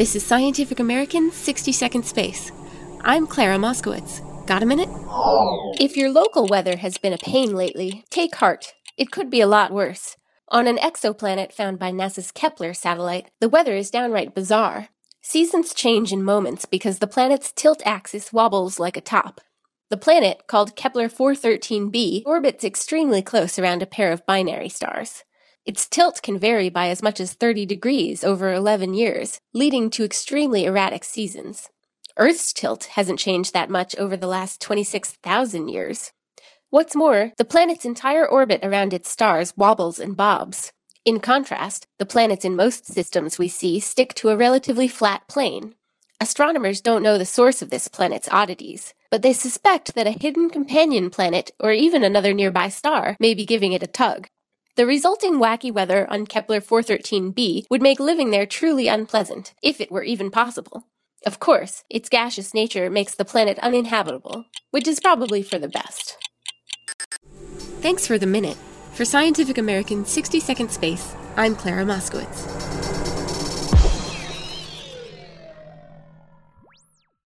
This is Scientific American 60 Second Space. I'm Clara Moskowitz. Got a minute? If your local weather has been a pain lately, take heart. It could be a lot worse. On an exoplanet found by NASA's Kepler satellite, the weather is downright bizarre. Seasons change in moments because the planet's tilt axis wobbles like a top. The planet, called Kepler 413b, orbits extremely close around a pair of binary stars. Its tilt can vary by as much as 30 degrees over 11 years, leading to extremely erratic seasons. Earth's tilt hasn't changed that much over the last 26,000 years. What's more, the planet's entire orbit around its stars wobbles and bobs. In contrast, the planets in most systems we see stick to a relatively flat plane. Astronomers don't know the source of this planet's oddities, but they suspect that a hidden companion planet or even another nearby star may be giving it a tug. The resulting wacky weather on Kepler 413b would make living there truly unpleasant, if it were even possible. Of course, its gaseous nature makes the planet uninhabitable, which is probably for the best. Thanks for the minute. For Scientific American 60 Second Space, I'm Clara Moskowitz.